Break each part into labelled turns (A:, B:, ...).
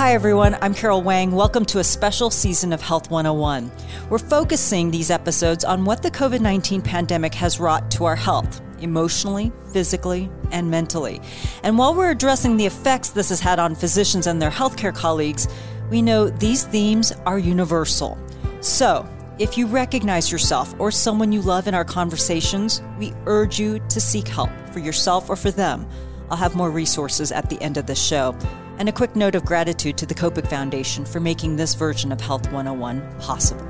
A: Hi, everyone. I'm Carol Wang. Welcome to a special season of Health 101. We're focusing these episodes on what the COVID 19 pandemic has wrought to our health, emotionally, physically, and mentally. And while we're addressing the effects this has had on physicians and their healthcare colleagues, we know these themes are universal. So, if you recognize yourself or someone you love in our conversations, we urge you to seek help for yourself or for them. I'll have more resources at the end of the show. And a quick note of gratitude to the COPIC Foundation for making this version of Health 101 possible.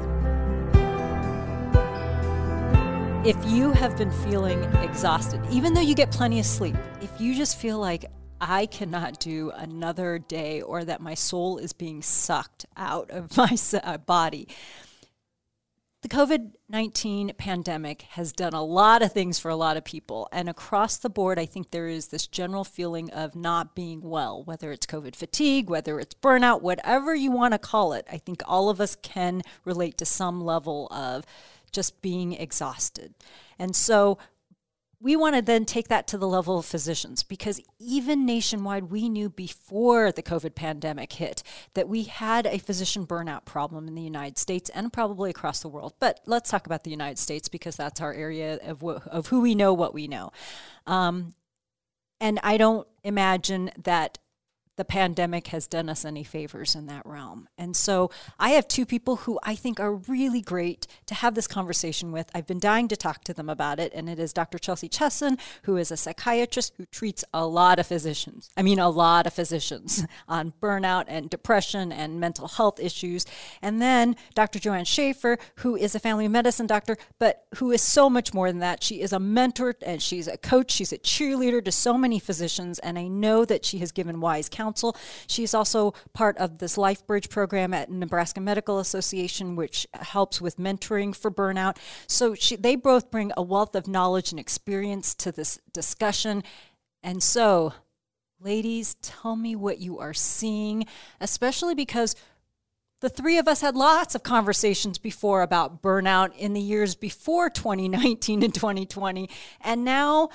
A: If you have been feeling exhausted, even though you get plenty of sleep, if you just feel like I cannot do another day or that my soul is being sucked out of my uh, body, the COVID 19 pandemic has done a lot of things for a lot of people. And across the board, I think there is this general feeling of not being well, whether it's COVID fatigue, whether it's burnout, whatever you want to call it. I think all of us can relate to some level of just being exhausted. And so we want to then take that to the level of physicians because even nationwide, we knew before the COVID pandemic hit that we had a physician burnout problem in the United States and probably across the world. But let's talk about the United States because that's our area of, of who we know, what we know. Um, and I don't imagine that the pandemic has done us any favors in that realm. And so I have two people who I think are really great to have this conversation with. I've been dying to talk to them about it, and it is Dr. Chelsea Chesson, who is a psychiatrist who treats a lot of physicians. I mean, a lot of physicians on burnout and depression and mental health issues. And then Dr. Joanne Schaefer, who is a family medicine doctor, but who is so much more than that. She is a mentor and she's a coach, she's a cheerleader to so many physicians, and I know that she has given wise counsel Council. She's also part of this Life Bridge program at Nebraska Medical Association, which helps with mentoring for burnout. So she, they both bring a wealth of knowledge and experience to this discussion. And so, ladies, tell me what you are seeing, especially because the three of us had lots of conversations before about burnout in the years before 2019 and 2020. And now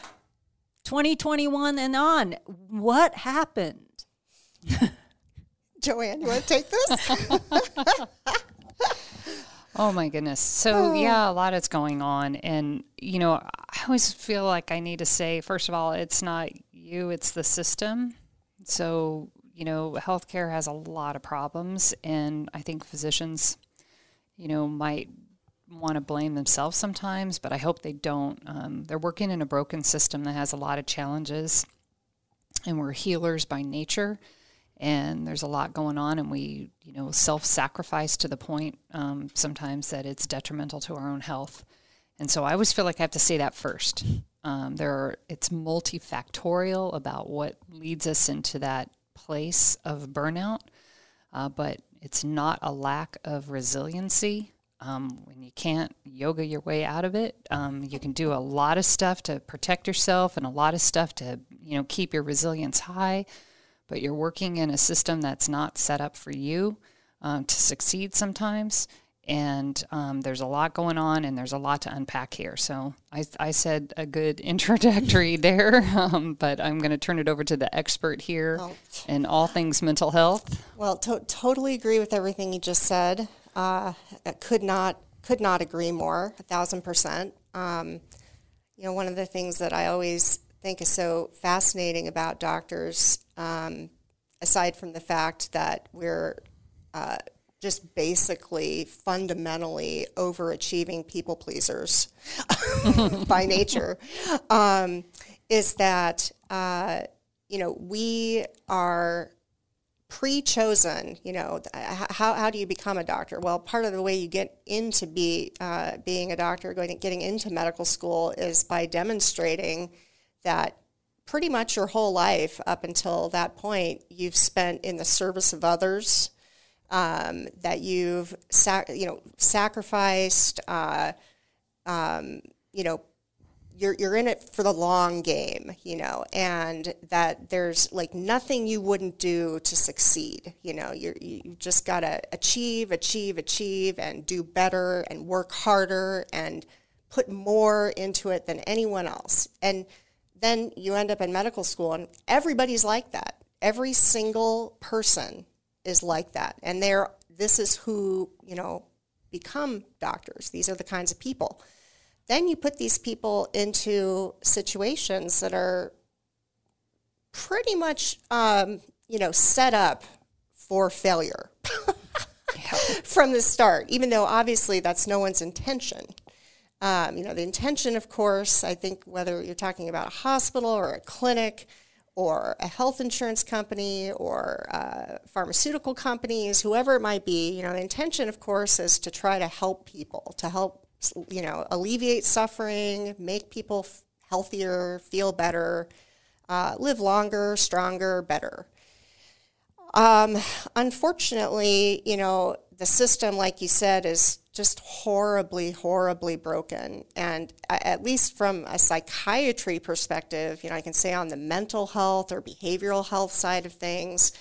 A: 2021 and on. What happened?
B: Joanne, you want to take this?
C: oh my goodness. So, oh. yeah, a lot is going on. And, you know, I always feel like I need to say, first of all, it's not you, it's the system. So, you know, healthcare has a lot of problems. And I think physicians, you know, might want to blame themselves sometimes, but I hope they don't. Um, they're working in a broken system that has a lot of challenges. And we're healers by nature and there's a lot going on and we you know self-sacrifice to the point um, sometimes that it's detrimental to our own health. And so i always feel like i have to say that first. Um, there are, it's multifactorial about what leads us into that place of burnout uh, but it's not a lack of resiliency. Um, when you can't yoga your way out of it um, you can do a lot of stuff to protect yourself and a lot of stuff to you know keep your resilience high but you're working in a system that's not set up for you um, to succeed sometimes. And um, there's a lot going on, and there's a lot to unpack here. So I, I said a good introductory there, um, but I'm going to turn it over to the expert here well, in all things mental health.
B: Well, to- totally agree with everything you just said. Uh, could not could not agree more, a thousand percent. Um, you know, one of the things that I always think is so fascinating about doctors, um, aside from the fact that we're uh, just basically fundamentally overachieving people pleasers by nature, um, is that uh, you know we are pre-chosen you know how, how do you become a doctor? Well part of the way you get into be uh, being a doctor going getting into medical school is by demonstrating that pretty much your whole life up until that point you've spent in the service of others um, that you've sac- you know sacrificed uh, um, you know you're, you're in it for the long game you know and that there's like nothing you wouldn't do to succeed you know you're, you just got to achieve achieve achieve and do better and work harder and put more into it than anyone else. And then you end up in medical school and everybody's like that. Every single person is like that, and they're this is who you know become doctors. These are the kinds of people. Then you put these people into situations that are pretty much um, you know set up for failure from the start, even though obviously that's no one's intention. Um, you know, the intention, of course, I think whether you're talking about a hospital or a clinic or a health insurance company or uh, pharmaceutical companies, whoever it might be, you know, the intention, of course, is to try to help people, to help, you know, alleviate suffering, make people f- healthier, feel better, uh, live longer, stronger, better. Um, unfortunately, you know, the system, like you said, is just horribly, horribly broken. And at least from a psychiatry perspective, you know, I can say on the mental health or behavioral health side of things,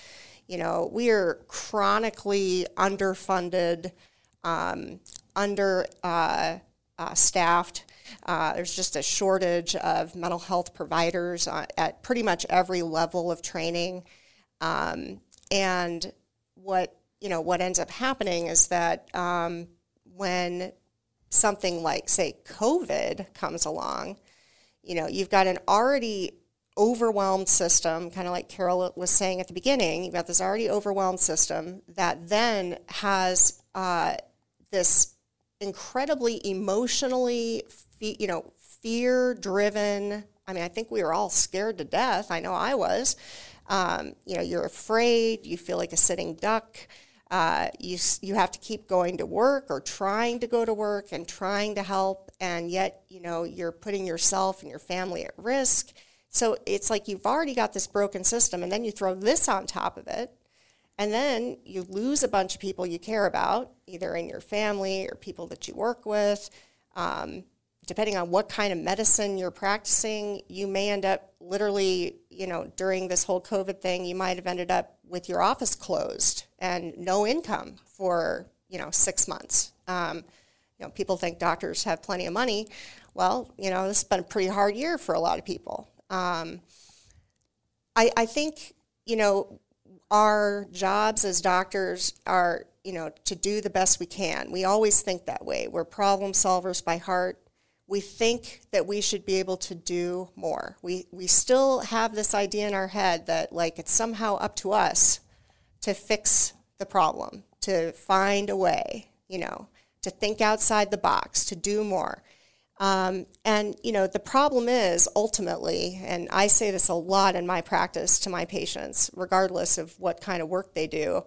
B: you know, we are chronically underfunded, um, under uh, uh, staffed. Uh, there's just a shortage of mental health providers uh, at pretty much every level of training. Um, and what you know what ends up happening is that um, when something like say COVID comes along, you know you've got an already overwhelmed system, kind of like Carol was saying at the beginning. You've got this already overwhelmed system that then has uh, this incredibly emotionally, fe- you know, fear-driven. I mean, I think we were all scared to death. I know I was. Um, you know, you're afraid, you feel like a sitting duck. Uh, you, you have to keep going to work or trying to go to work and trying to help, and yet, you know, you're putting yourself and your family at risk. So it's like you've already got this broken system, and then you throw this on top of it, and then you lose a bunch of people you care about, either in your family or people that you work with. Um, depending on what kind of medicine you're practicing, you may end up literally, you know, during this whole COVID thing, you might have ended up with your office closed and no income for, you know, six months. Um, you know, people think doctors have plenty of money. Well, you know, this has been a pretty hard year for a lot of people. Um, I, I think, you know, our jobs as doctors are, you know, to do the best we can. We always think that way. We're problem solvers by heart we think that we should be able to do more. We, we still have this idea in our head that like it's somehow up to us to fix the problem, to find a way, you know, to think outside the box, to do more. Um, and you know the problem is ultimately, and I say this a lot in my practice to my patients, regardless of what kind of work they do.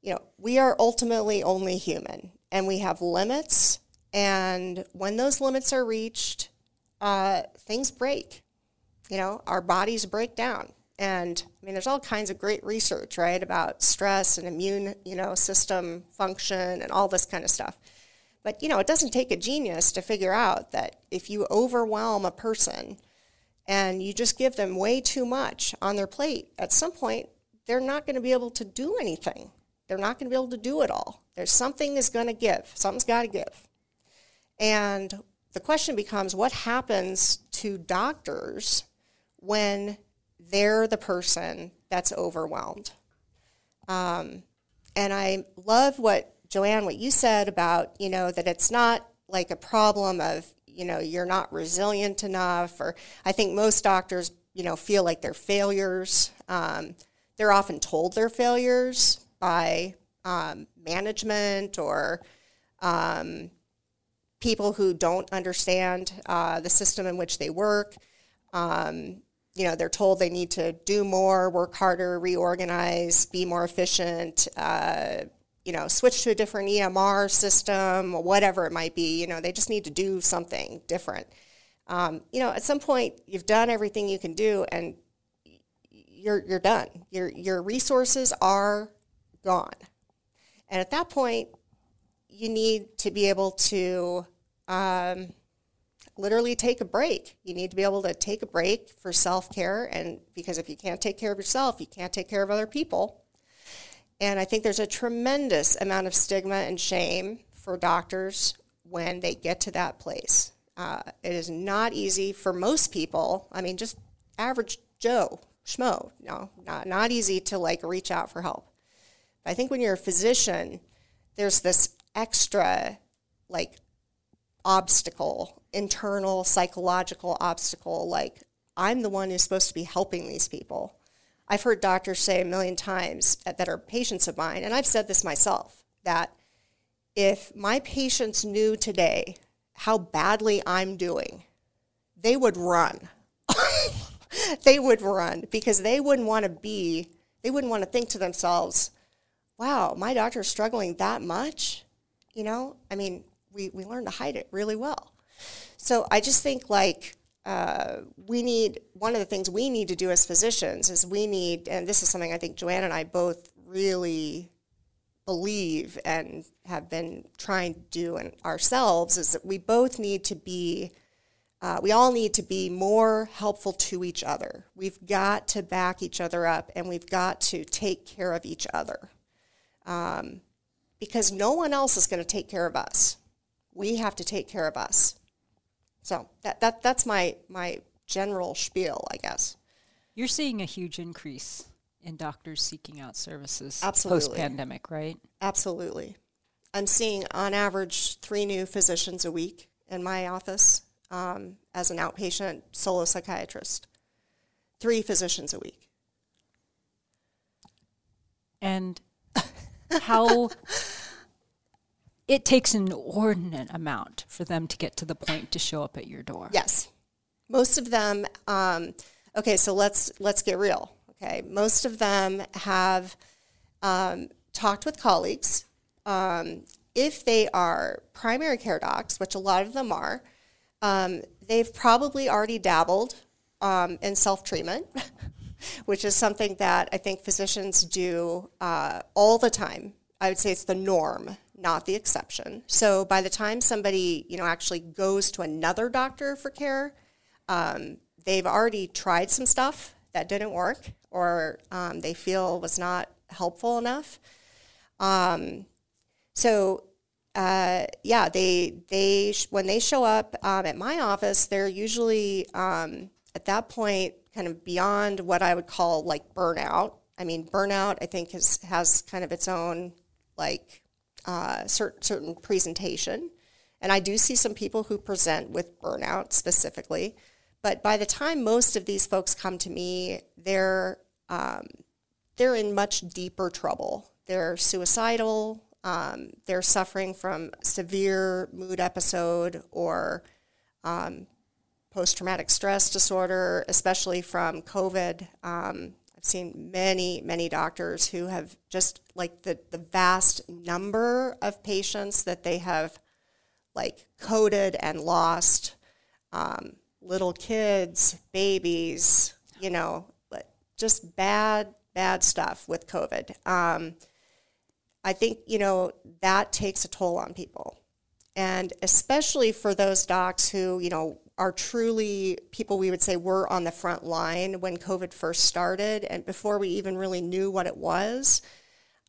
B: You know, we are ultimately only human, and we have limits and when those limits are reached, uh, things break. You know, our bodies break down. And I mean, there's all kinds of great research, right, about stress and immune, you know, system function and all this kind of stuff. But, you know, it doesn't take a genius to figure out that if you overwhelm a person and you just give them way too much on their plate, at some point, they're not going to be able to do anything. They're not going to be able to do it all. There's something is going to give. Something's got to give. And the question becomes what happens to doctors when they're the person that's overwhelmed? Um, and I love what Joanne, what you said about, you know, that it's not like a problem of, you know, you're not resilient enough, or I think most doctors, you know, feel like they're failures. Um, they're often told they're failures by um, management or um, people who don't understand uh, the system in which they work. Um, you know, they're told they need to do more, work harder, reorganize, be more efficient, uh, you know, switch to a different EMR system, or whatever it might be. You know, they just need to do something different. Um, you know, at some point, you've done everything you can do, and you're you're done. Your your resources are gone, and at that point, you need to be able to um, literally take a break. You need to be able to take a break for self care, and because if you can't take care of yourself, you can't take care of other people. And I think there's a tremendous amount of stigma and shame for doctors when they get to that place. Uh, it is not easy for most people. I mean, just average Joe, Schmo, no, not, not easy to like reach out for help. But I think when you're a physician, there's this extra like obstacle, internal psychological obstacle. Like, I'm the one who's supposed to be helping these people. I've heard doctors say a million times that are patients of mine, and I've said this myself, that if my patients knew today how badly I'm doing, they would run. they would run because they wouldn't want to be, they wouldn't want to think to themselves, wow, my doctor's struggling that much. You know, I mean, we, we learn to hide it really well. So I just think like uh, we need, one of the things we need to do as physicians is we need, and this is something I think Joanne and I both really believe and have been trying to do in ourselves is that we both need to be uh, we all need to be more helpful to each other. We've got to back each other up and we've got to take care of each other um, because no one else is going to take care of us. We have to take care of us. So that, that that's my my general spiel, I guess.
A: You're seeing a huge increase in doctors seeking out services post pandemic, right?
B: Absolutely. I'm seeing on average three new physicians a week in my office um, as an outpatient solo psychiatrist. Three physicians a week.
A: And how it takes an inordinate amount for them to get to the point to show up at your door.
B: Yes, most of them. Um, okay, so let's let's get real. Okay, most of them have um, talked with colleagues. Um, if they are primary care docs, which a lot of them are, um, they've probably already dabbled um, in self treatment, which is something that I think physicians do uh, all the time. I would say it's the norm, not the exception. So by the time somebody you know actually goes to another doctor for care, um, they've already tried some stuff that didn't work, or um, they feel was not helpful enough. Um, so uh, yeah, they they when they show up um, at my office, they're usually um, at that point kind of beyond what I would call like burnout. I mean, burnout I think has has kind of its own like uh, certain certain presentation, and I do see some people who present with burnout specifically. But by the time most of these folks come to me, they're um, they're in much deeper trouble. They're suicidal. Um, they're suffering from severe mood episode or um, post traumatic stress disorder, especially from COVID. Um, seen many, many doctors who have just like the, the vast number of patients that they have like coded and lost um, little kids, babies, you know, just bad, bad stuff with COVID. Um, I think, you know, that takes a toll on people. And especially for those docs who, you know, are truly people we would say were on the front line when COVID first started and before we even really knew what it was.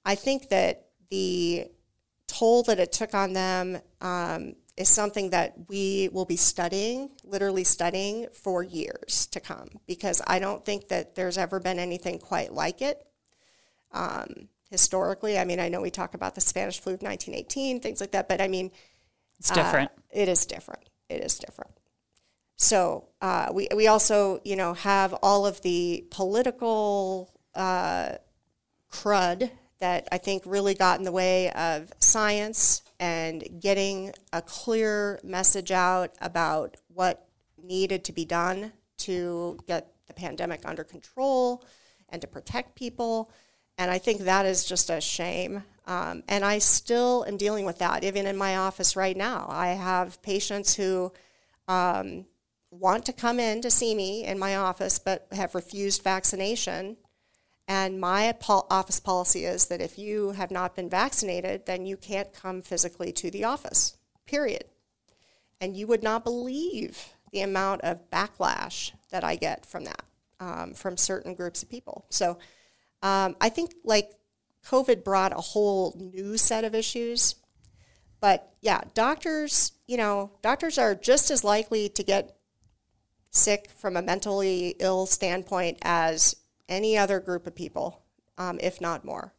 B: I think that the toll that it took on them um, is something that we will be studying, literally studying for years to come, because I don't think that there's ever been anything quite like it. Um, historically. I mean, I know we talk about the Spanish flu of 1918, things like that, but I mean,
C: it's different. Uh,
B: it is different. It is different. So uh, we we also you know have all of the political uh, crud that I think really got in the way of science and getting a clear message out about what needed to be done to get the pandemic under control and to protect people. And I think that is just a shame. Um, and I still am dealing with that, even in my office right now. I have patients who um, want to come in to see me in my office but have refused vaccination. And my office policy is that if you have not been vaccinated, then you can't come physically to the office, period. And you would not believe the amount of backlash that I get from that, um, from certain groups of people. So um, I think like COVID brought a whole new set of issues. But yeah, doctors, you know, doctors are just as likely to get sick from a mentally ill standpoint as any other group of people, um, if not more.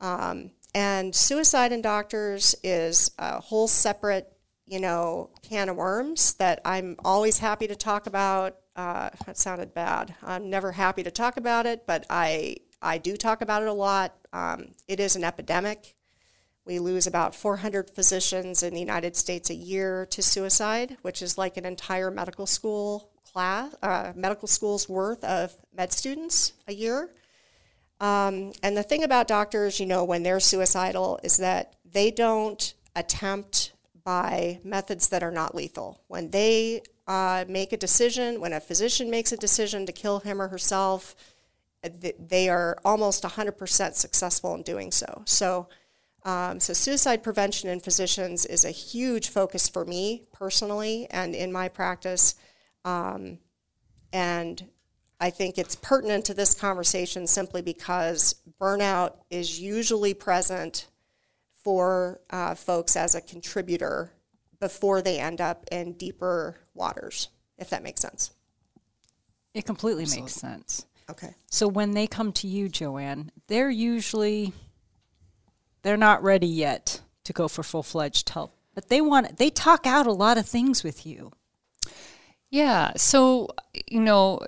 B: Um, and suicide in doctors is a whole separate, you know, can of worms that I'm always happy to talk about. Uh, that sounded bad. I'm never happy to talk about it, but I I do talk about it a lot. Um, it is an epidemic. We lose about 400 physicians in the United States a year to suicide, which is like an entire medical school class, uh, medical school's worth of med students a year. Um, and the thing about doctors, you know, when they're suicidal, is that they don't attempt by methods that are not lethal. When they uh, make a decision, when a physician makes a decision to kill him or herself, they are almost 100% successful in doing so. So, um, so suicide prevention in physicians is a huge focus for me personally and in my practice. Um, and I think it's pertinent to this conversation simply because burnout is usually present for uh, folks as a contributor before they end up in deeper waters, if that makes sense.
A: It completely Absolutely. makes sense.
B: Okay.
A: So when they come to you, Joanne, they're usually they're not ready yet to go for full-fledged help, but they want they talk out a lot of things with you.
C: Yeah. So, you know,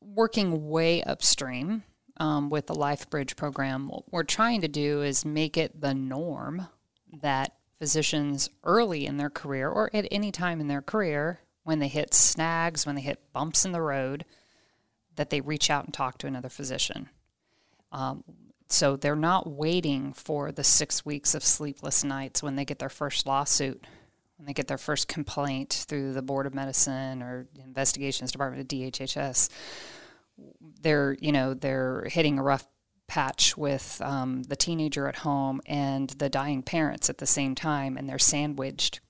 C: working way upstream um, with the LifeBridge program, what we're trying to do is make it the norm that physicians early in their career or at any time in their career, when they hit snags, when they hit bumps in the road, that they reach out and talk to another physician. Um, so they're not waiting for the six weeks of sleepless nights when they get their first lawsuit, when they get their first complaint through the Board of Medicine or Investigations Department of DHHS. They're, you know, they're hitting a rough patch with um, the teenager at home and the dying parents at the same time, and they're sandwiched,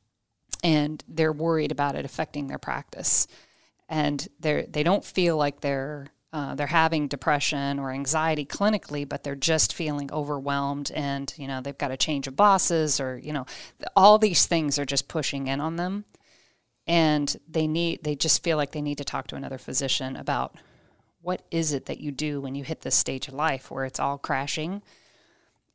C: and they're worried about it affecting their practice and they they don't feel like they're uh, they're having depression or anxiety clinically, but they're just feeling overwhelmed, and you know they've got a change of bosses, or you know all these things are just pushing in on them, and they need they just feel like they need to talk to another physician about what is it that you do when you hit this stage of life where it's all crashing,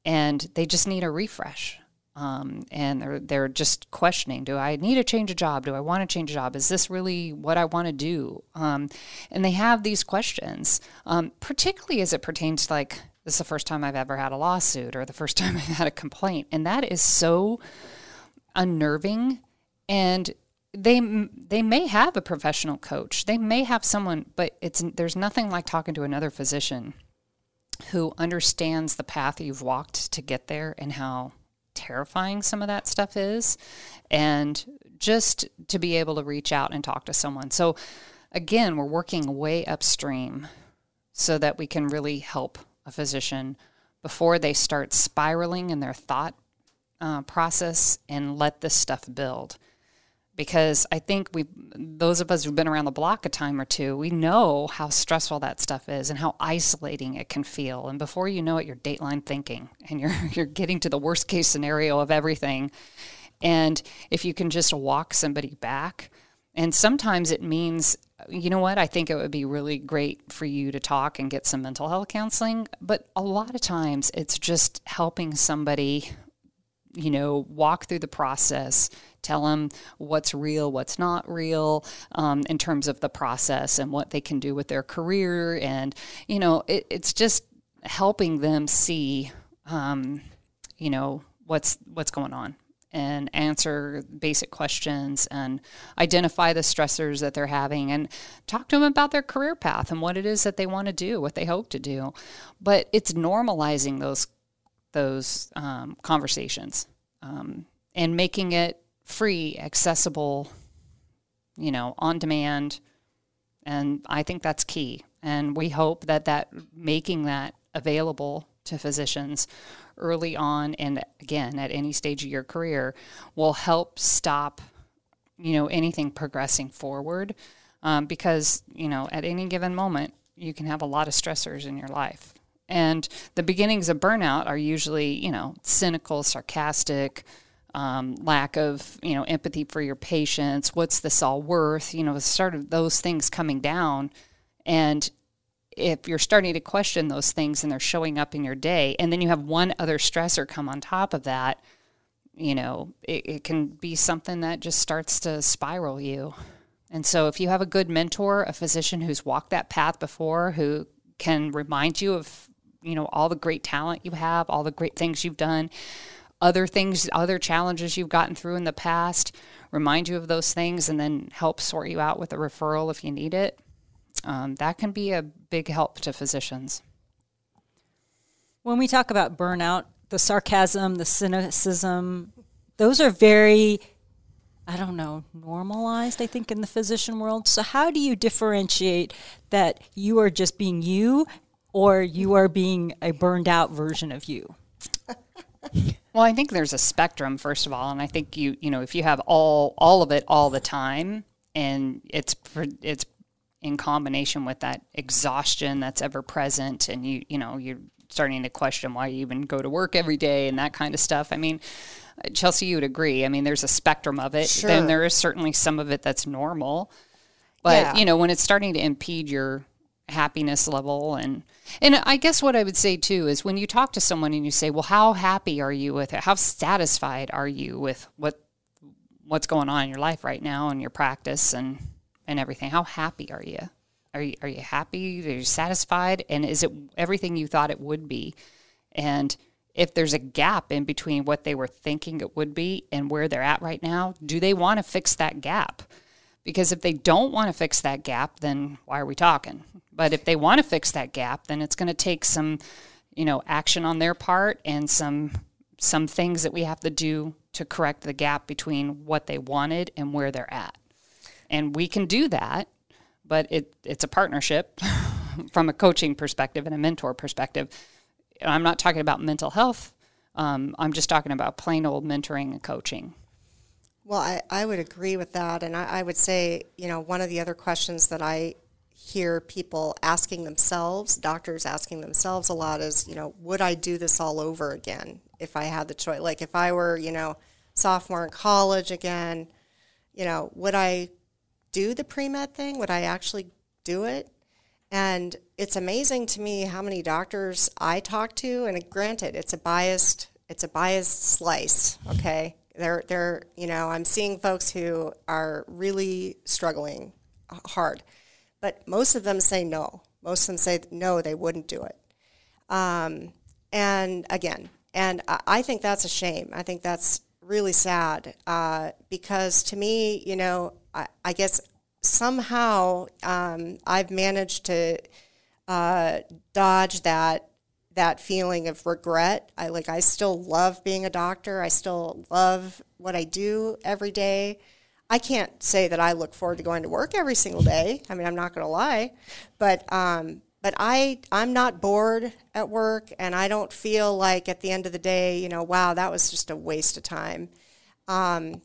C: and they just need a refresh. Um, and they're they're just questioning: Do I need to change a job? Do I want to change a job? Is this really what I want to do? Um, and they have these questions, um, particularly as it pertains to like this is the first time I've ever had a lawsuit or the first time I've had a complaint, and that is so unnerving. And they they may have a professional coach, they may have someone, but it's there's nothing like talking to another physician who understands the path you've walked to get there and how terrifying some of that stuff is, and just to be able to reach out and talk to someone. So, again, we're working way upstream so that we can really help a physician before they start spiraling in their thought uh, process and let this stuff build because I think we, those of us who've been around the block a time or two, we know how stressful that stuff is and how isolating it can feel. And before you know it, you're dateline thinking and you're you're getting to the worst case scenario of everything. And if you can just walk somebody back, and sometimes it means, you know what, I think it would be really great for you to talk and get some mental health counseling. But a lot of times it's just helping somebody, you know, walk through the process tell them what's real, what's not real um, in terms of the process and what they can do with their career. And, you know, it, it's just helping them see, um, you know, what's what's going on and answer basic questions and identify the stressors that they're having and talk to them about their career path and what it is that they want to do, what they hope to do. But it's normalizing those those um, conversations um, and making it free, accessible, you know, on demand. And I think that's key. And we hope that that making that available to physicians early on and again at any stage of your career will help stop you know anything progressing forward um, because you know at any given moment you can have a lot of stressors in your life and the beginnings of burnout are usually you know cynical sarcastic um, lack of you know empathy for your patients what's this all worth you know start of those things coming down and if you're starting to question those things and they're showing up in your day, and then you have one other stressor come on top of that, you know, it, it can be something that just starts to spiral you. And so, if you have a good mentor, a physician who's walked that path before, who can remind you of, you know, all the great talent you have, all the great things you've done, other things, other challenges you've gotten through in the past, remind you of those things, and then help sort you out with a referral if you need it, um, that can be a big help to physicians.
A: When we talk about burnout, the sarcasm, the cynicism, those are very I don't know, normalized, I think, in the physician world. So, how do you differentiate that you are just being you or you are being a burned out version of you?
C: well, I think there's a spectrum, first of all. And I think you, you know, if you have all, all of it all the time and it's, it's in combination with that exhaustion that's ever present and you, you know, you're starting to question why you even go to work every day and that kind of stuff. I mean, Chelsea, you would agree. I mean, there's a spectrum of it. Sure. Then there is certainly some of it that's normal. But, yeah. you know, when it's starting to impede your happiness level and and I guess what I would say too is when you talk to someone and you say, "Well, how happy are you with it? How satisfied are you with what what's going on in your life right now and your practice and and everything? How happy are you? Are you are you happy? Are you satisfied? And is it everything you thought it would be?" And if there's a gap in between what they were thinking it would be and where they're at right now, do they want to fix that gap? Because if they don't want to fix that gap, then why are we talking? But if they want to fix that gap, then it's going to take some, you know, action on their part and some some things that we have to do to correct the gap between what they wanted and where they're at. And we can do that, but it it's a partnership from a coaching perspective and a mentor perspective I'm not talking about mental health. Um, I'm just talking about plain old mentoring and coaching.
B: Well, I, I would agree with that. And I, I would say, you know, one of the other questions that I hear people asking themselves, doctors asking themselves a lot is, you know, would I do this all over again if I had the choice? Like if I were, you know, sophomore in college again, you know, would I do the pre med thing? Would I actually do it? And it's amazing to me how many doctors I talk to, and granted, it's a biased it's a biased slice. Okay, they're they're you know I'm seeing folks who are really struggling hard, but most of them say no. Most of them say no, they wouldn't do it. Um, and again, and I think that's a shame. I think that's really sad uh, because to me, you know, I, I guess somehow um, I've managed to uh, dodge that that feeling of regret. I like I still love being a doctor. I still love what I do every day. I can't say that I look forward to going to work every single day. I mean, I'm not going to lie, but um, but I I'm not bored at work, and I don't feel like at the end of the day, you know, wow, that was just a waste of time. Um,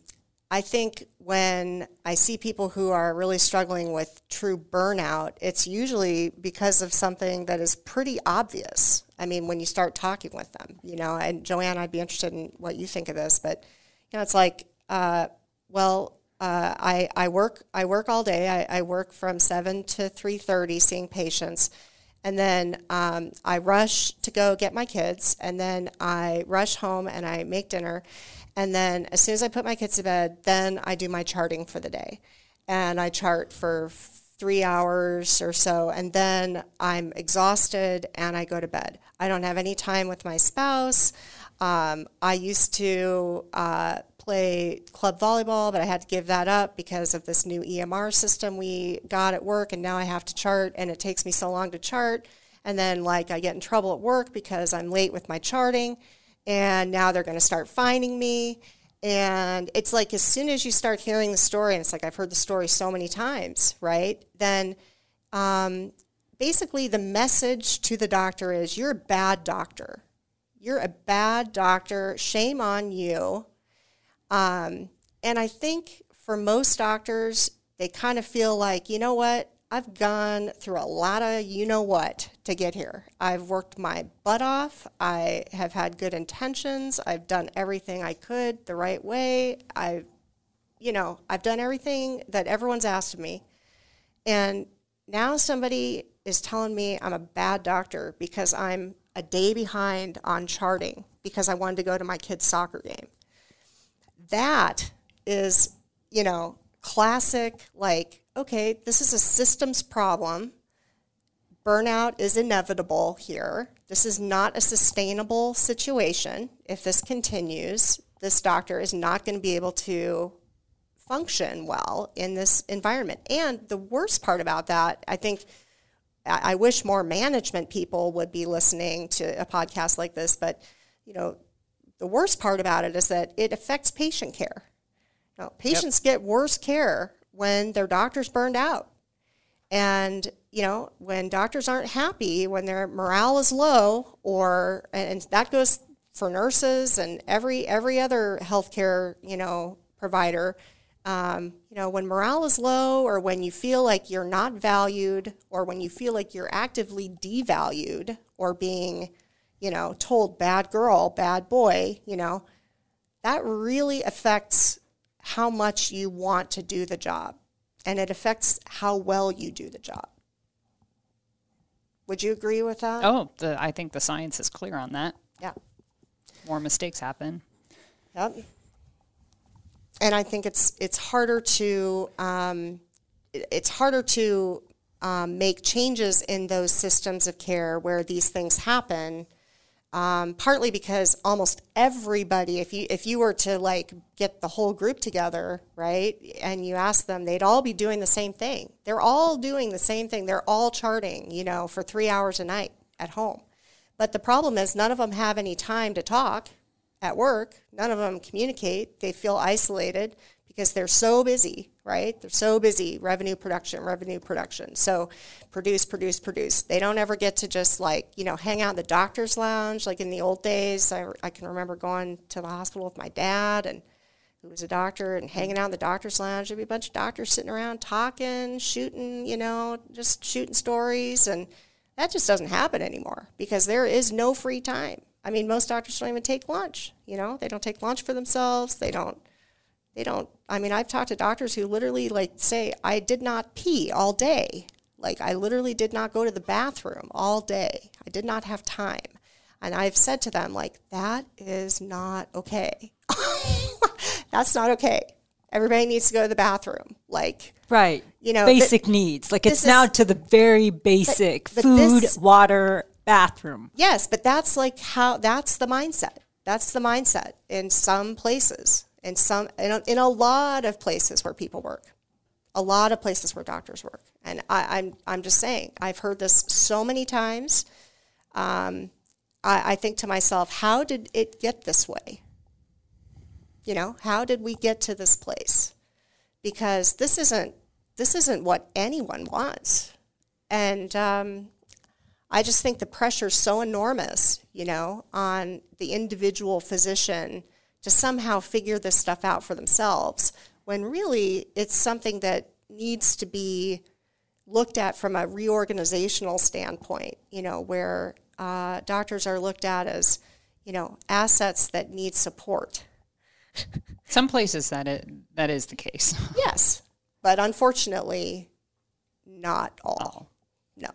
B: I think when I see people who are really struggling with true burnout, it's usually because of something that is pretty obvious. I mean, when you start talking with them, you know, and Joanne, I'd be interested in what you think of this, but you know, it's like, uh, well, uh, I, I work I work all day. I, I work from seven to three thirty, seeing patients, and then um, I rush to go get my kids, and then I rush home and I make dinner, and then as soon as I put my kids to bed, then I do my charting for the day. And I chart for three hours or so, and then I'm exhausted and I go to bed. I don't have any time with my spouse. Um, I used to uh, play club volleyball, but I had to give that up because of this new EMR system we got at work, and now I have to chart, and it takes me so long to chart. And then, like, I get in trouble at work because I'm late with my charting and now they're going to start finding me. And it's like as soon as you start hearing the story, and it's like I've heard the story so many times, right? Then um, basically the message to the doctor is you're a bad doctor. You're a bad doctor. Shame on you. Um, and I think for most doctors, they kind of feel like, you know what? I've gone through a lot of you know what to get here. I've worked my butt off. I have had good intentions. I've done everything I could the right way. I've, you know, I've done everything that everyone's asked of me. And now somebody is telling me I'm a bad doctor because I'm a day behind on charting because I wanted to go to my kid's soccer game. That is, you know, classic, like, okay, this is a systems problem. Burnout is inevitable here. This is not a sustainable situation. If this continues, this doctor is not going to be able to function well in this environment. And the worst part about that, I think, I wish more management people would be listening to a podcast like this, but you know, the worst part about it is that it affects patient care. Now, patients yep. get worse care when their doctor's burned out. And, you know, when doctors aren't happy, when their morale is low, or, and that goes for nurses and every, every other healthcare, you know, provider, um, you know, when morale is low, or when you feel like you're not valued, or when you feel like you're actively devalued or being, you know, told bad girl, bad boy, you know, that really affects how much you want to do the job and it affects how well you do the job. Would you agree with that?
C: Oh, the, I think the science is clear on that.
B: Yeah.
C: More mistakes happen.
B: Yep. And I think it's it's harder to um, it's harder to um, make changes in those systems of care where these things happen um, partly because almost everybody, if you if you were to like get the whole group together, right, and you ask them, they'd all be doing the same thing. They're all doing the same thing. They're all charting, you know, for three hours a night at home. But the problem is, none of them have any time to talk at work. None of them communicate. They feel isolated because they're so busy, right? They're so busy, revenue production, revenue production. So produce, produce, produce. They don't ever get to just like, you know, hang out in the doctor's lounge like in the old days. I, I can remember going to the hospital with my dad and who was a doctor and hanging out in the doctor's lounge. There'd be a bunch of doctors sitting around talking, shooting, you know, just shooting stories. And that just doesn't happen anymore because there is no free time. I mean, most doctors don't even take lunch, you know, they don't take lunch for themselves. They don't they don't, I mean, I've talked to doctors who literally like say, I did not pee all day. Like, I literally did not go to the bathroom all day. I did not have time. And I've said to them, like, that is not okay. That's not okay. Everybody needs to go to the bathroom. Like,
A: right. You know, basic th- needs. Like, it's now to the very basic but, but food, this, water, bathroom.
B: Yes, but that's like how, that's the mindset. That's the mindset in some places in some in a, in a lot of places where people work. A lot of places where doctors work. And I, am I'm, I'm just saying i've heard this so many times. Um, I, I think to myself how did it get this way? You know how did we get to this place? Because this isn't this isn't what anyone wants. And um, i just think the pressure is so enormous you know on the individual physician to somehow figure this stuff out for themselves when really it's something that needs to be looked at from a reorganizational standpoint, you know, where uh, doctors are looked at as, you know, assets that need support.
C: Some places that it, that is the case.
B: yes, but unfortunately, not all. No.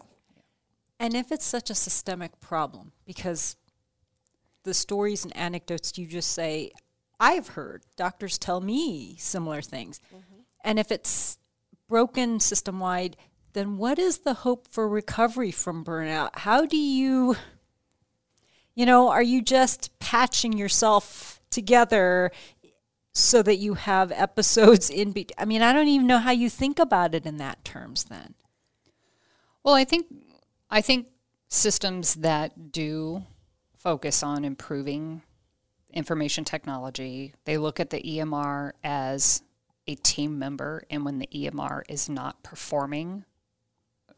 A: And if it's such a systemic problem, because the stories and anecdotes you just say, I've heard doctors tell me similar things. Mm-hmm. And if it's broken system wide, then what is the hope for recovery from burnout? How do you, you know, are you just patching yourself together so that you have episodes in be- I mean, I don't even know how you think about it in that terms then.
C: Well, I think I think systems that do focus on improving information technology. They look at the EMR as a team member, and when the EMR is not performing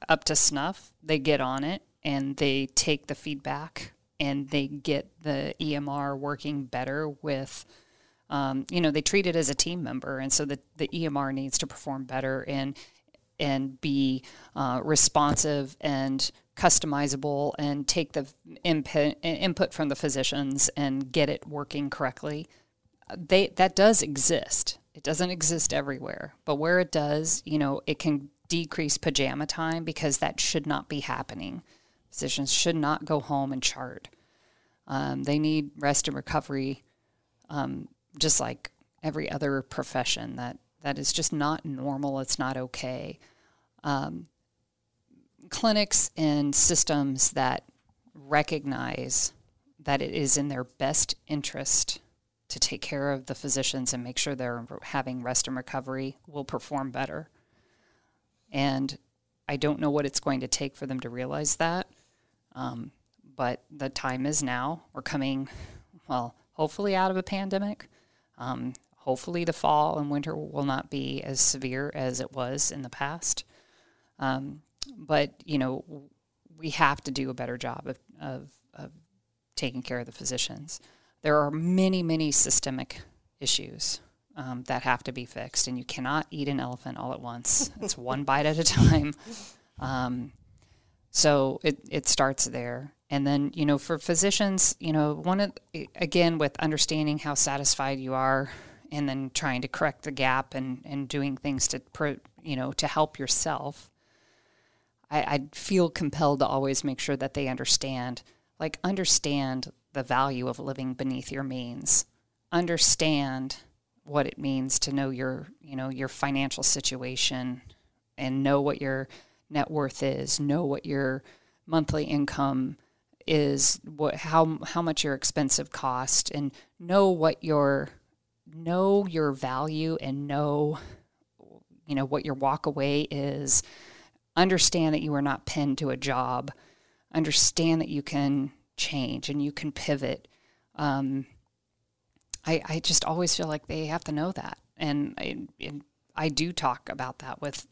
C: up to snuff, they get on it and they take the feedback and they get the EMR working better with. Um, you know, they treat it as a team member, and so the, the EMR needs to perform better and and be uh, responsive and customizable and take the input, input from the physicians and get it working correctly. They that does exist. It doesn't exist everywhere, but where it does, you know, it can decrease pajama time because that should not be happening. Physicians should not go home and chart. Um, they need rest and recovery, um, just like every other profession. That that is just not normal. It's not okay. Um, clinics and systems that recognize that it is in their best interest to take care of the physicians and make sure they're having rest and recovery will perform better. And I don't know what it's going to take for them to realize that. Um, but the time is now. We're coming, well, hopefully out of a pandemic. Um, hopefully the fall and winter will not be as severe as it was in the past. Um, but, you know, we have to do a better job of, of, of taking care of the physicians. There are many, many systemic issues um, that have to be fixed, and you cannot eat an elephant all at once. it's one bite at a time. Um, so it, it starts there. And then, you know, for physicians, you know, one of, again, with understanding how satisfied you are and then trying to correct the gap and, and doing things to, you know, to help yourself, I, I feel compelled to always make sure that they understand, like, understand the value of living beneath your means. Understand what it means to know your, you know, your financial situation and know what your net worth is, know what your monthly income is, what how how much your expensive cost and know what your know your value and know you know what your walk away is. Understand that you are not pinned to a job. Understand that you can change and you can pivot. Um, I, I just always feel like they have to know that, and I, and I do talk about that with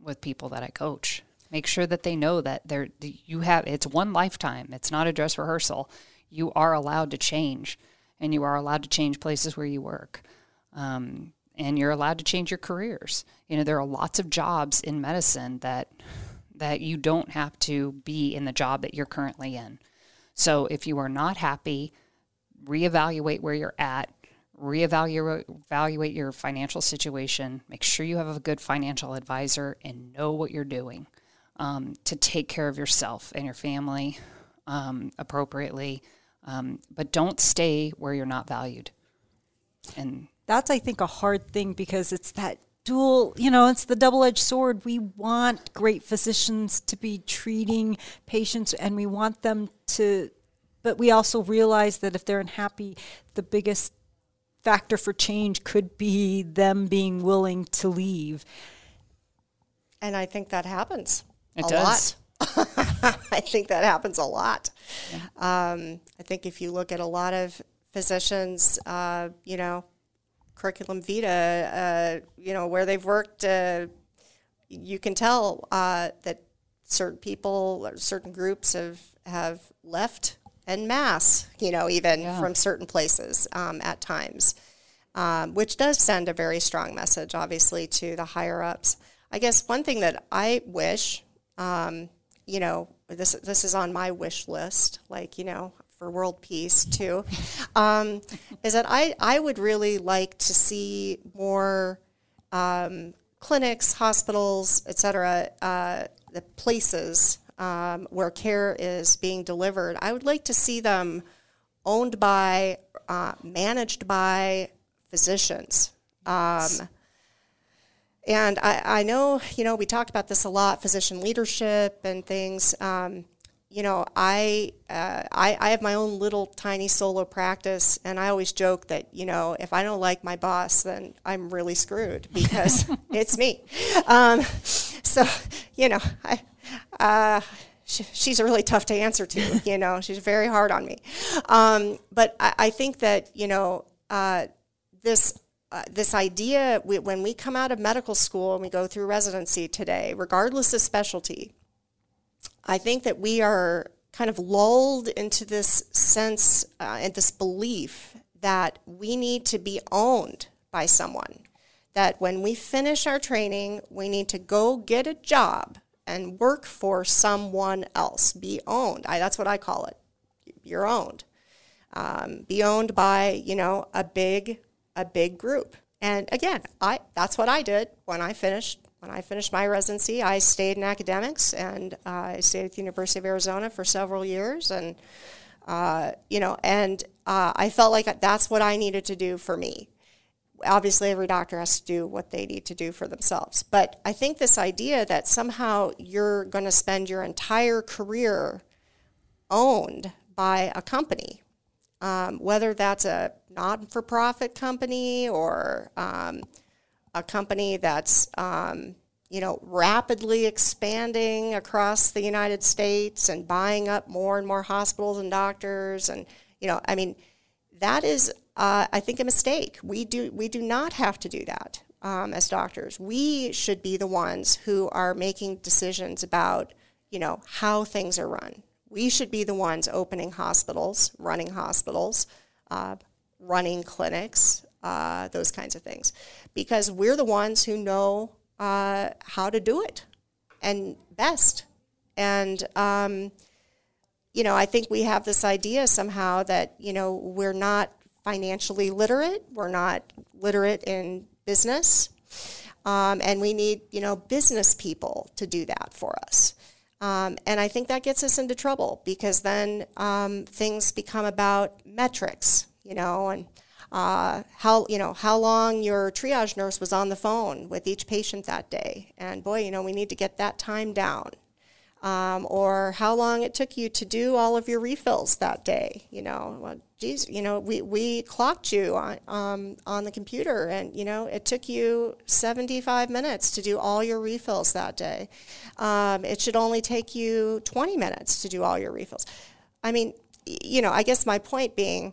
C: with people that I coach. Make sure that they know that they're you have it's one lifetime. It's not a dress rehearsal. You are allowed to change, and you are allowed to change places where you work. Um, and you're allowed to change your careers. You know, there are lots of jobs in medicine that that you don't have to be in the job that you're currently in. So if you are not happy, reevaluate where you're at, reevaluate evaluate your financial situation, make sure you have a good financial advisor and know what you're doing um, to take care of yourself and your family um, appropriately. Um, but don't stay where you're not valued.
A: And that's, I think, a hard thing because it's that dual, you know, it's the double edged sword. We want great physicians to be treating patients and we want them to, but we also realize that if they're unhappy, the biggest factor for change could be them being willing to leave.
B: And I think that happens
C: it
B: a
C: does.
B: lot. I think that happens a lot. Yeah. Um, I think if you look at a lot of physicians, uh, you know, curriculum vitae, uh, you know, where they've worked, uh, you can tell uh, that certain people, or certain groups have have left en masse, you know, even yeah. from certain places um, at times, um, which does send a very strong message, obviously, to the higher ups. I guess one thing that I wish, um, you know, this this is on my wish list, like you know, for world peace too, um, is that I I would really like to see more um, clinics, hospitals, etc., uh, the places um, where care is being delivered. I would like to see them owned by, uh, managed by physicians. Um, and I, I, know, you know, we talked about this a lot, physician leadership and things. Um, you know, I, uh, I, I have my own little tiny solo practice, and I always joke that you know if I don't like my boss, then I'm really screwed because it's me. Um, so, you know, I, uh, she, she's really tough to answer to. You know, she's very hard on me. Um, but I, I, think that you know uh, this. Uh, this idea we, when we come out of medical school and we go through residency today, regardless of specialty, I think that we are kind of lulled into this sense uh, and this belief that we need to be owned by someone. That when we finish our training, we need to go get a job and work for someone else, be owned. I, that's what I call it. You're owned. Um, be owned by you know a big a big group. And again, I that's what I did when I finished when I finished my residency, I stayed in academics and uh, I stayed at the University of Arizona for several years. And, uh, you know, and uh, I felt like that's what I needed to do for me. Obviously, every doctor has to do what they need to do for themselves. But I think this idea that somehow you're going to spend your entire career owned by a company, um, whether that's a not for profit company or um, a company that's um, you know rapidly expanding across the United States and buying up more and more hospitals and doctors and you know I mean that is uh, I think a mistake. We do we do not have to do that um, as doctors. We should be the ones who are making decisions about you know how things are run. We should be the ones opening hospitals, running hospitals, uh, running clinics, uh, those kinds of things, because we're the ones who know uh, how to do it and best. And, um, you know, I think we have this idea somehow that, you know, we're not financially literate, we're not literate in business, um, and we need, you know, business people to do that for us. Um, and I think that gets us into trouble because then um, things become about metrics, you know, and uh, how you know how long your triage nurse was on the phone with each patient that day, and boy, you know we need to get that time down. Um, or how long it took you to do all of your refills that day. You know, well, geez, you know, we, we clocked you on um, on the computer, and you know, it took you 75 minutes to do all your refills that day. Um, it should only take you 20 minutes to do all your refills. I mean, you know, I guess my point being,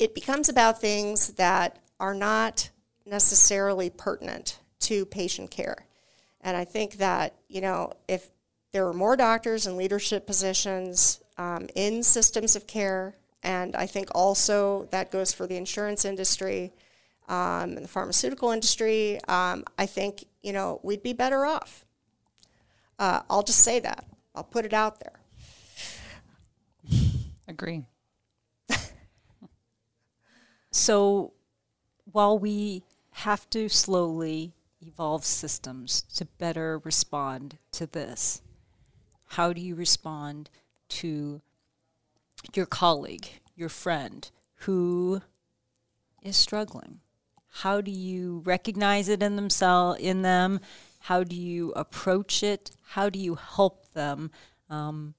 B: it becomes about things that are not necessarily pertinent to patient care. And I think that, you know, if there were more doctors in leadership positions um, in systems of care, and I think also that goes for the insurance industry um, and the pharmaceutical industry, um, I think, you know, we'd be better off. Uh, I'll just say that. I'll put it out there.
C: Agree.
A: So while we have to slowly evolve systems to better respond to this, how do you respond to your colleague, your friend who is struggling? How do you recognize it in themselves in them? How do you approach it? How do you help them? Um,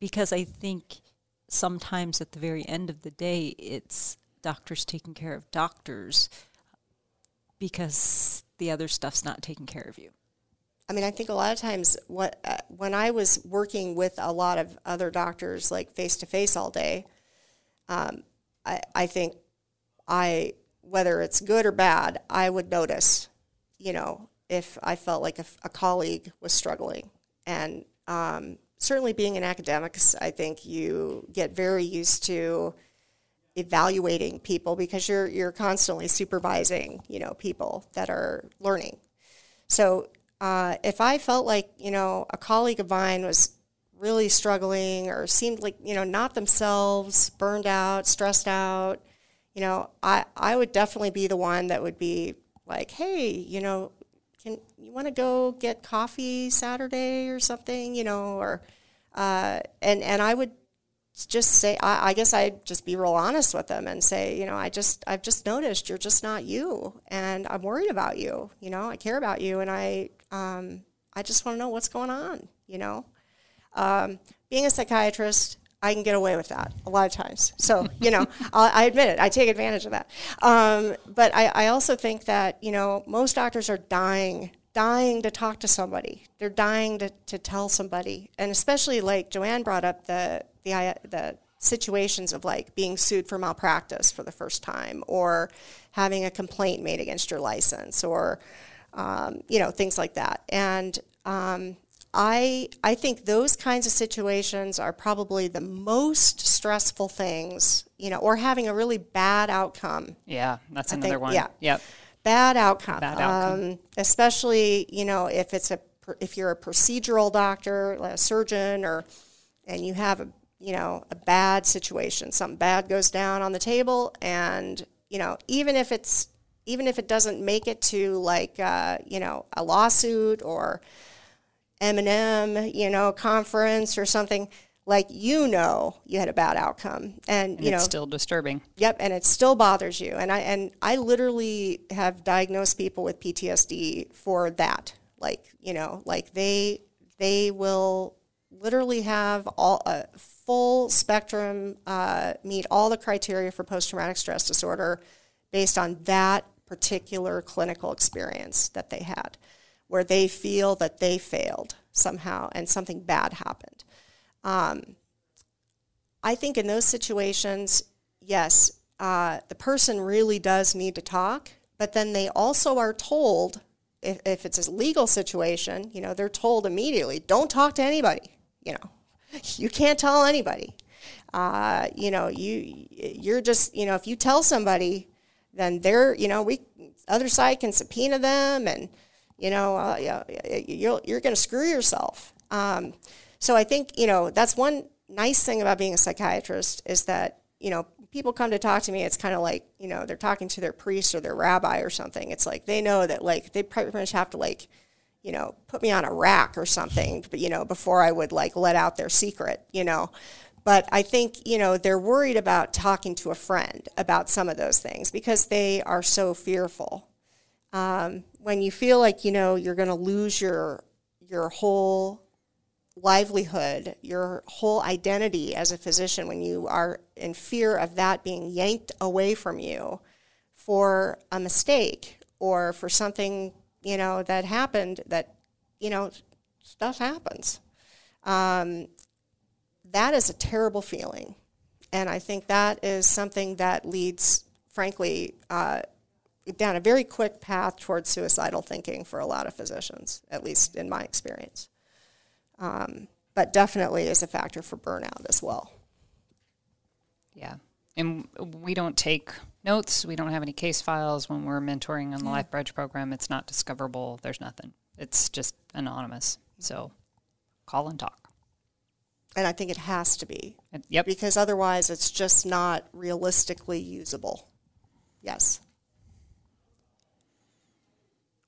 A: because I think sometimes at the very end of the day, it's doctors taking care of doctors because the other stuff's not taking care of you.
B: I mean, I think a lot of times what uh, when I was working with a lot of other doctors, like face to face all day, um, I, I think I whether it's good or bad, I would notice, you know, if I felt like a, a colleague was struggling, and um, certainly being an academic, I think you get very used to evaluating people because you're you're constantly supervising you know people that are learning. So uh, if i felt like you know a colleague of mine was really struggling or seemed like you know not themselves burned out stressed out you know i i would definitely be the one that would be like hey you know can you want to go get coffee saturday or something? You know or uh, and and i would just say I, I, guess I'd just be real honest with them and say, you know, I just I've just noticed you're just not you, and I'm worried about you. You know, I care about you, and I um, I just want to know what's going on. You know, um, being a psychiatrist, I can get away with that a lot of times. So you know, I admit it. I take advantage of that. Um, but I, I also think that you know most doctors are dying dying to talk to somebody. They're dying to, to tell somebody. And especially like Joanne brought up the, the, the situations of like being sued for malpractice for the first time or having a complaint made against your license or, um, you know, things like that. And um, I, I think those kinds of situations are probably the most stressful things, you know, or having a really bad outcome.
C: Yeah, that's
B: I
C: another
B: think,
C: one.
B: Yeah.
C: Yep.
B: Bad outcome.
C: Bad outcome.
B: Um, especially, you know, if it's a if you're a procedural doctor, like a surgeon, or and you have a you know a bad situation, something bad goes down on the table, and you know even if it's even if it doesn't make it to like uh, you know a lawsuit or M&M, you know, conference or something, like you know you had a bad outcome and,
C: And
B: you know
C: it's still disturbing.
B: Yep, and it still bothers you. And I and I literally have diagnosed people with PTSD for that. Like, you know, like they they will literally have all a full spectrum uh, meet all the criteria for post traumatic stress disorder based on that particular clinical experience that they had, where they feel that they failed somehow and something bad happened. Um, I think in those situations, yes, uh, the person really does need to talk, but then they also are told, if, if it's a legal situation, you know, they're told immediately, don't talk to anybody. You know, you can't tell anybody. Uh, you know, you you're just, you know, if you tell somebody, then they're, you know, we other side can subpoena them, and you know, uh, you're you're going to screw yourself. Um, so I think you know that's one nice thing about being a psychiatrist is that you know people come to talk to me. It's kind of like you know they're talking to their priest or their rabbi or something. It's like they know that like they pretty much have to like you know put me on a rack or something, but you know before I would like let out their secret. You know. But I think, you know, they're worried about talking to a friend about some of those things because they are so fearful. Um, when you feel like, you know, you're going to lose your, your whole livelihood, your whole identity as a physician, when you are in fear of that being yanked away from you for a mistake or for something, you know, that happened that, you know, stuff happens. Um, that is a terrible feeling. And I think that is something that leads, frankly, uh, down a very quick path towards suicidal thinking for a lot of physicians, at least in my experience. Um, but definitely is a factor for burnout as well.
C: Yeah. And we don't take notes. We don't have any case files when we're mentoring on the Life Bridge program. It's not discoverable. There's nothing. It's just anonymous. Mm-hmm. So call and talk.
B: And I think it has to be
C: And- Yep.
B: because otherwise it's just not realistically usable. Yes.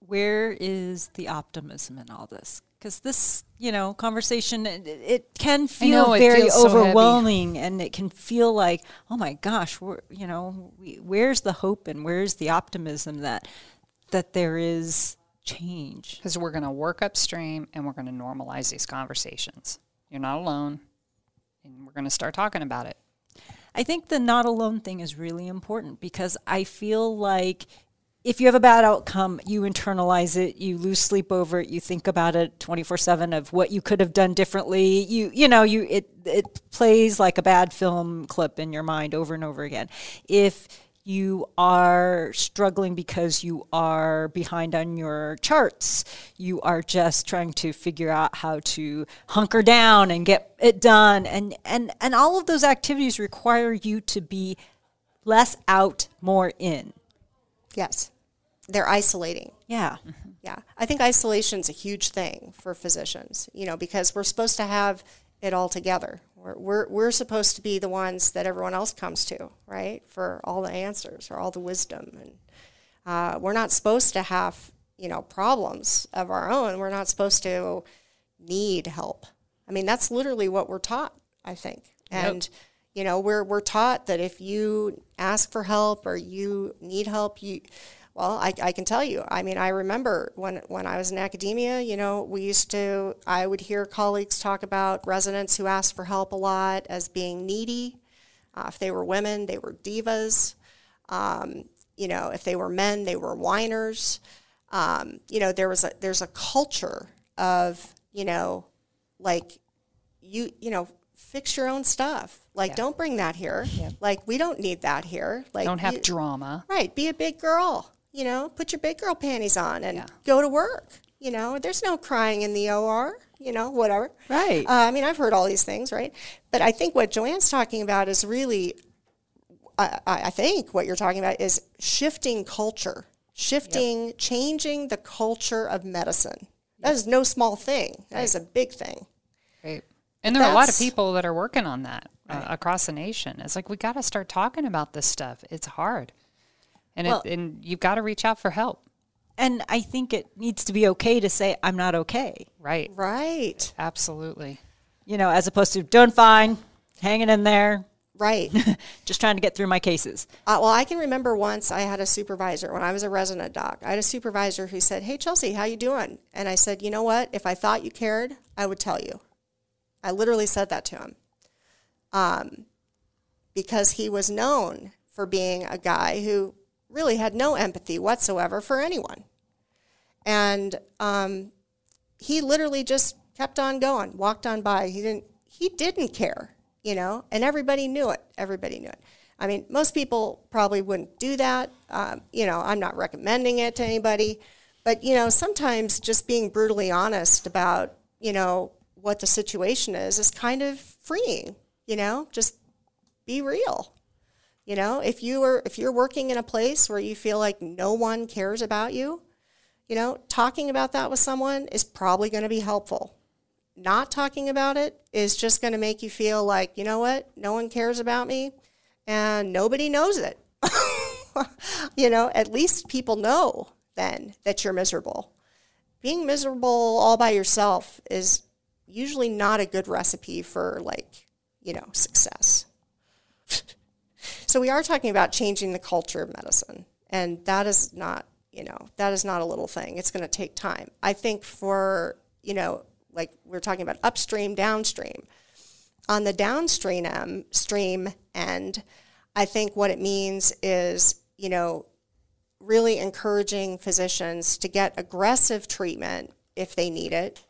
A: where is the optimism in all this? Because this, you know, conversation it, it can feel
C: know,
A: very
C: feels so
A: overwhelming, and it can feel like, oh my gosh, we're, you know, we, where's the hope and where's the optimism that that there is change?
C: Because we're going to work upstream and we're going to normalize these conversations. You're not alone. And we're going to start talking about it.
A: I think the not alone thing is really important because I feel like if you have a bad outcome, you internalize it, you lose sleep over it, you think about it 24/7 of what you could have done differently. You you know, you it it plays like a bad film clip in your mind over and over again. If you are struggling because you are behind on your charts. You are just trying to figure out how to hunker down and get it done. And, and, and all of those activities require you to be less out, more in.
B: Yes. They're isolating.
A: Yeah.
B: Yeah, I think isolation is a huge thing for physicians, you know, because we're supposed to have it all together. We're, we're, we're supposed to be the ones that everyone else comes to, right, for all the answers or all the wisdom. And uh, we're not supposed to have, you know, problems of our own. We're not supposed to need help. I mean, that's literally what we're taught, I think. And, you know, we're, we're taught that if you ask for help or you need help, you, well, I, I can tell you. I mean, I remember when, when I was in academia, you know, we used to, I would hear colleagues talk about residents who asked for help a lot as being needy. Uh, if they were women, they were divas. Um, you know, if they were men, they were whiners. Um, you know, there was a, there's a culture of, you know, like you, you know, fix your own stuff. Like, don't bring that here. Like, we don't need that here. Like,
C: Don't have
B: you-
C: drama.
B: Right. Be a big girl. You know, put your big girl panties on and
C: Yeah.
B: go to work. You know, there's no crying in the OR, you know, whatever.
A: Right.
B: Uh, I mean, I've heard all these things, right? But I think what Joanne's talking about is really, I, I think what you're talking about is shifting culture, shifting, changing the culture of medicine. That is no small thing. That is a big thing.
C: Right. And there are a lot of people that are working on that uh, across the nation. It's like we got to start talking about this stuff. It's hard. And
A: Well-
C: it, and you've got to reach out for help.
A: And I think it needs to be okay to say, I'm not okay,
C: Right.
B: Right.
C: Absolutely.
A: you know, as opposed to doing fine, hanging in there,
B: Right.
A: just trying to get through my cases.
B: Uh, well, I can remember once I had a supervisor when I was a resident doc. I had a supervisor who said, "Hey, Chelsea, how you doing?" And I said, "You know what? If I thought you cared, I would tell you." I literally said that to him, um, because he was known for being a guy who really had no empathy whatsoever for anyone, and um, he literally just kept on going, walked on by. He didn't. He didn't care, you know, and everybody knew it. Everybody knew it. I mean, most people probably wouldn't do that. Um, you know, I'm not recommending it to anybody, but you know, sometimes just being brutally honest about you know what the situation is is kind of freeing. You know, just be real. You know, if you are if you're working in a place where you feel like no one cares about you, you know, talking about that with someone is probably going to be helpful. Not talking about it is just going to make you feel like, you know what, no one cares about me and nobody knows it. you know, at least people know then that you're miserable. Being miserable all by yourself is usually not a good recipe for like, you know, success. So we are talking about changing the culture of medicine, and that is not, you know, that is not a little thing. It's going to take time. I think for, you know, like we're talking about upstream, downstream. On the downstream um, stream end, I think what it means is, you know, really encouraging physicians to get aggressive treatment if they need it,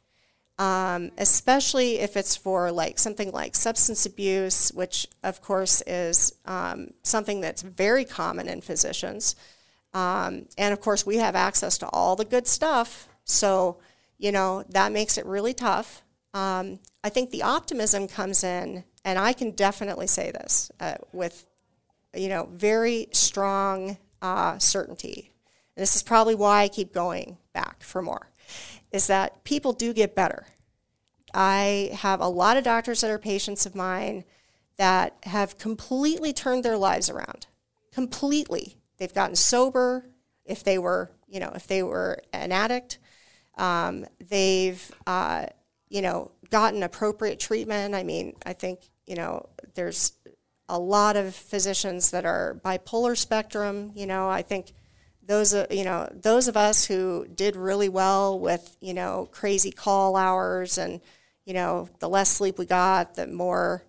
B: um, especially if it's for like something like substance abuse, which of course is um, something that's very common in physicians. Um, and of course, we have access to all the good stuff. So, you know, that makes it really tough. Um, I think the optimism comes in, and I can definitely say this uh, with, you know, very strong uh, certainty. And this is probably why I keep going back for more, is that people do get better. I have a lot of doctors that are patients of mine that have completely turned their lives around. Completely. They've gotten sober. If they were, you know, if they were an addict, um, they've, uh, you know, gotten appropriate treatment. I mean, I think, you know, there's a lot of physicians that are bipolar spectrum. You know, I think those, uh, you know, those of us who did really well with, you know, crazy call hours and, you know, the less sleep we got, the more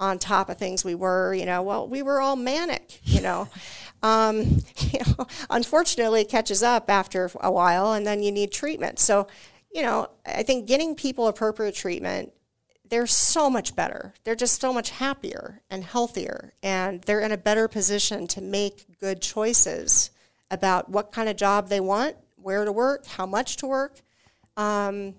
B: on top of things we were, you know, well, we were all manic, you know. Um, you know, unfortunately, it catches up after a while, and then you need treatment. So, you know, I think getting people appropriate treatment, they're so much better. They're just so much happier and healthier, and they're in a better position to make good choices about what kind of job they want, where to work, how much to work. Um,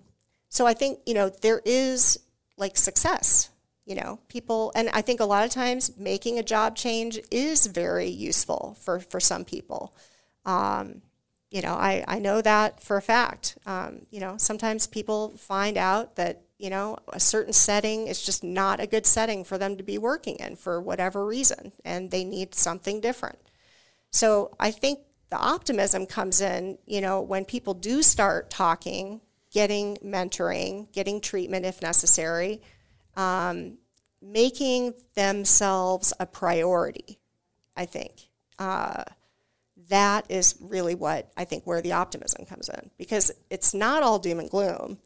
B: so I think you know there is like success you know people and i think a lot of times making a job change is very useful for for some people. Um, you know I, I know that for a fact. Um, you know sometimes people find out that you know a certain setting is just not a good setting for them to be working in for whatever reason and they need something different. So i think the optimism comes in you know when people do start talking getting mentoring getting treatment if necessary um, making themselves a priority, I think. Uh, that is really what I think where the optimism comes in because it's not all doom and gloom.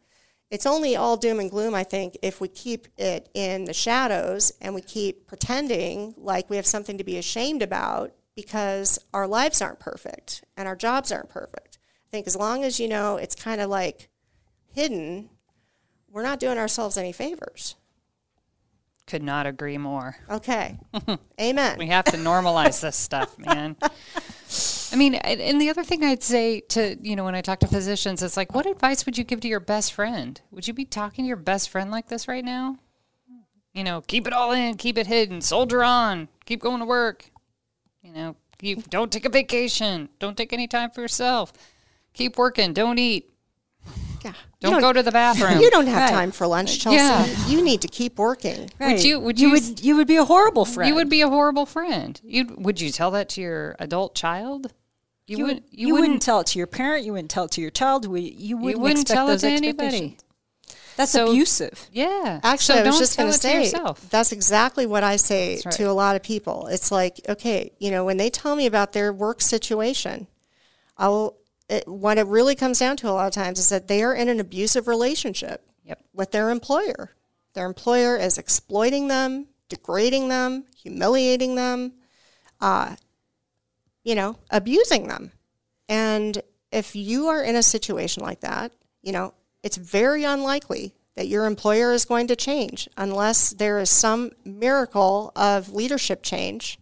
B: It's only all doom and gloom, I think, if we keep it in the shadows and we keep pretending like we have something to be ashamed about because our lives aren't perfect and our jobs aren't perfect. I think as long as you know it's kind of like hidden, we're not doing ourselves any favors.
C: Could not agree more.
B: Okay. Amen.
C: We have to normalize this stuff, man. I mean, and the other thing I'd say to, you know, when I talk to physicians, it's like, what advice would you give to your best friend? Would you be talking to your best friend like this right now? You know, keep it all in, keep it hidden, soldier on, keep going to work. You know, you don't take a vacation, don't take any time for yourself. Keep working, don't eat.
B: Yeah.
C: Don't, go to the bathroom.
B: You don't have
A: Right.
B: time for lunch, Chelsea.
C: Yeah.
B: You need to keep working.
A: Right.
C: you- would
A: you
C: you
A: would you would be a horrible friend.
C: You would be a horrible friend. You would you tell that to your adult child? You,
A: You,
C: would.
A: would, you, wouldn't, tell it to your parent. You wouldn't tell it to your child. We, you wouldn't,
C: wouldn't tell it to anybody.
A: That's
C: So-
A: abusive.
C: Yeah.
B: Actually,
C: so
B: I was
C: don't
B: just
C: tell
B: going to
C: it to
B: say
C: yourself.
B: that's exactly what I say
C: right.
B: to a lot of people. It's like, okay, you know, when they tell me about their work situation, I'll. It, what it really comes down to a lot of times is that they are in an abusive relationship
C: Yep.
B: with their employer. Their employer is exploiting them, degrading them, humiliating them, uh, you know, abusing them. And if you are in a situation like that, you know, it's very unlikely that your employer is going to change unless there is some miracle of leadership change.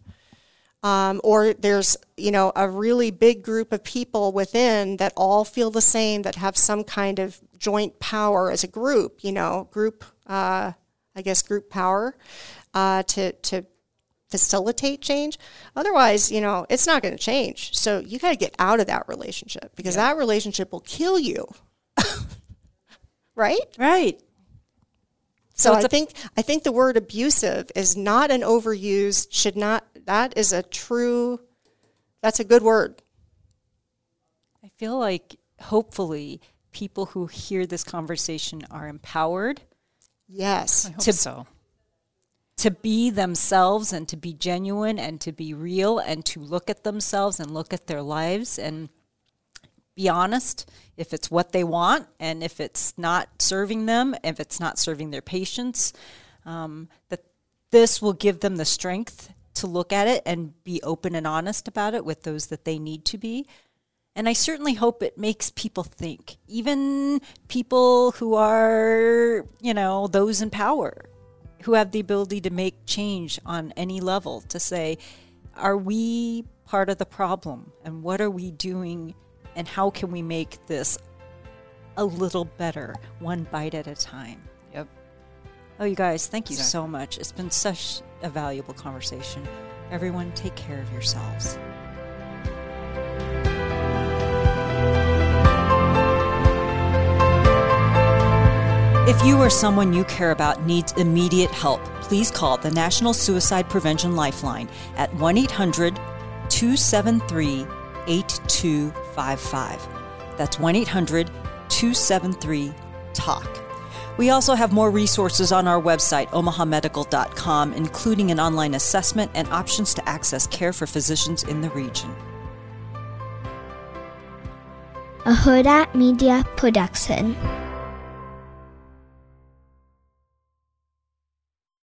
B: Um, or there's, you know, a really big group of people within that all feel the same, that have some kind of joint power as a group, you know, group, uh, I guess, group power uh, to, to facilitate change. Otherwise, you know, it's not going to change. So you got to get out of that relationship because that relationship will kill you. right?
A: Right.
B: So,
A: So
B: I think I think the word abusive is not an overused should not that is a true that's a good word.
A: I feel like hopefully people who hear this conversation are empowered
B: Yes.
C: I hope
A: to-
C: so.
A: to be themselves and to be genuine and to be real and to look at themselves and look at their lives and be honest if it's what they want and if it's not serving them, if it's not serving their patients, um, that this will give them the strength to look at it and be open and honest about it with those that they need to be. And I certainly hope it makes people think, even people who are, you know, those in power, who have the ability to make change on any level, to say, are we part of the problem? And what are we doing? And how can we make this a little better, one bite at a time?
C: Yep.
A: Oh, you guys, thank you
C: Exactly.
A: so much. It's been such a valuable conversation. Everyone, take care of yourselves. If you or someone you care about needs immediate help, please call the National Suicide Prevention Lifeline at 1 800 273 8255. That's 1 800 273 TALK. We also have more resources on our website, omahamedical.com, including an online assessment and options to access care for physicians in the region.
D: a Huda Media Production.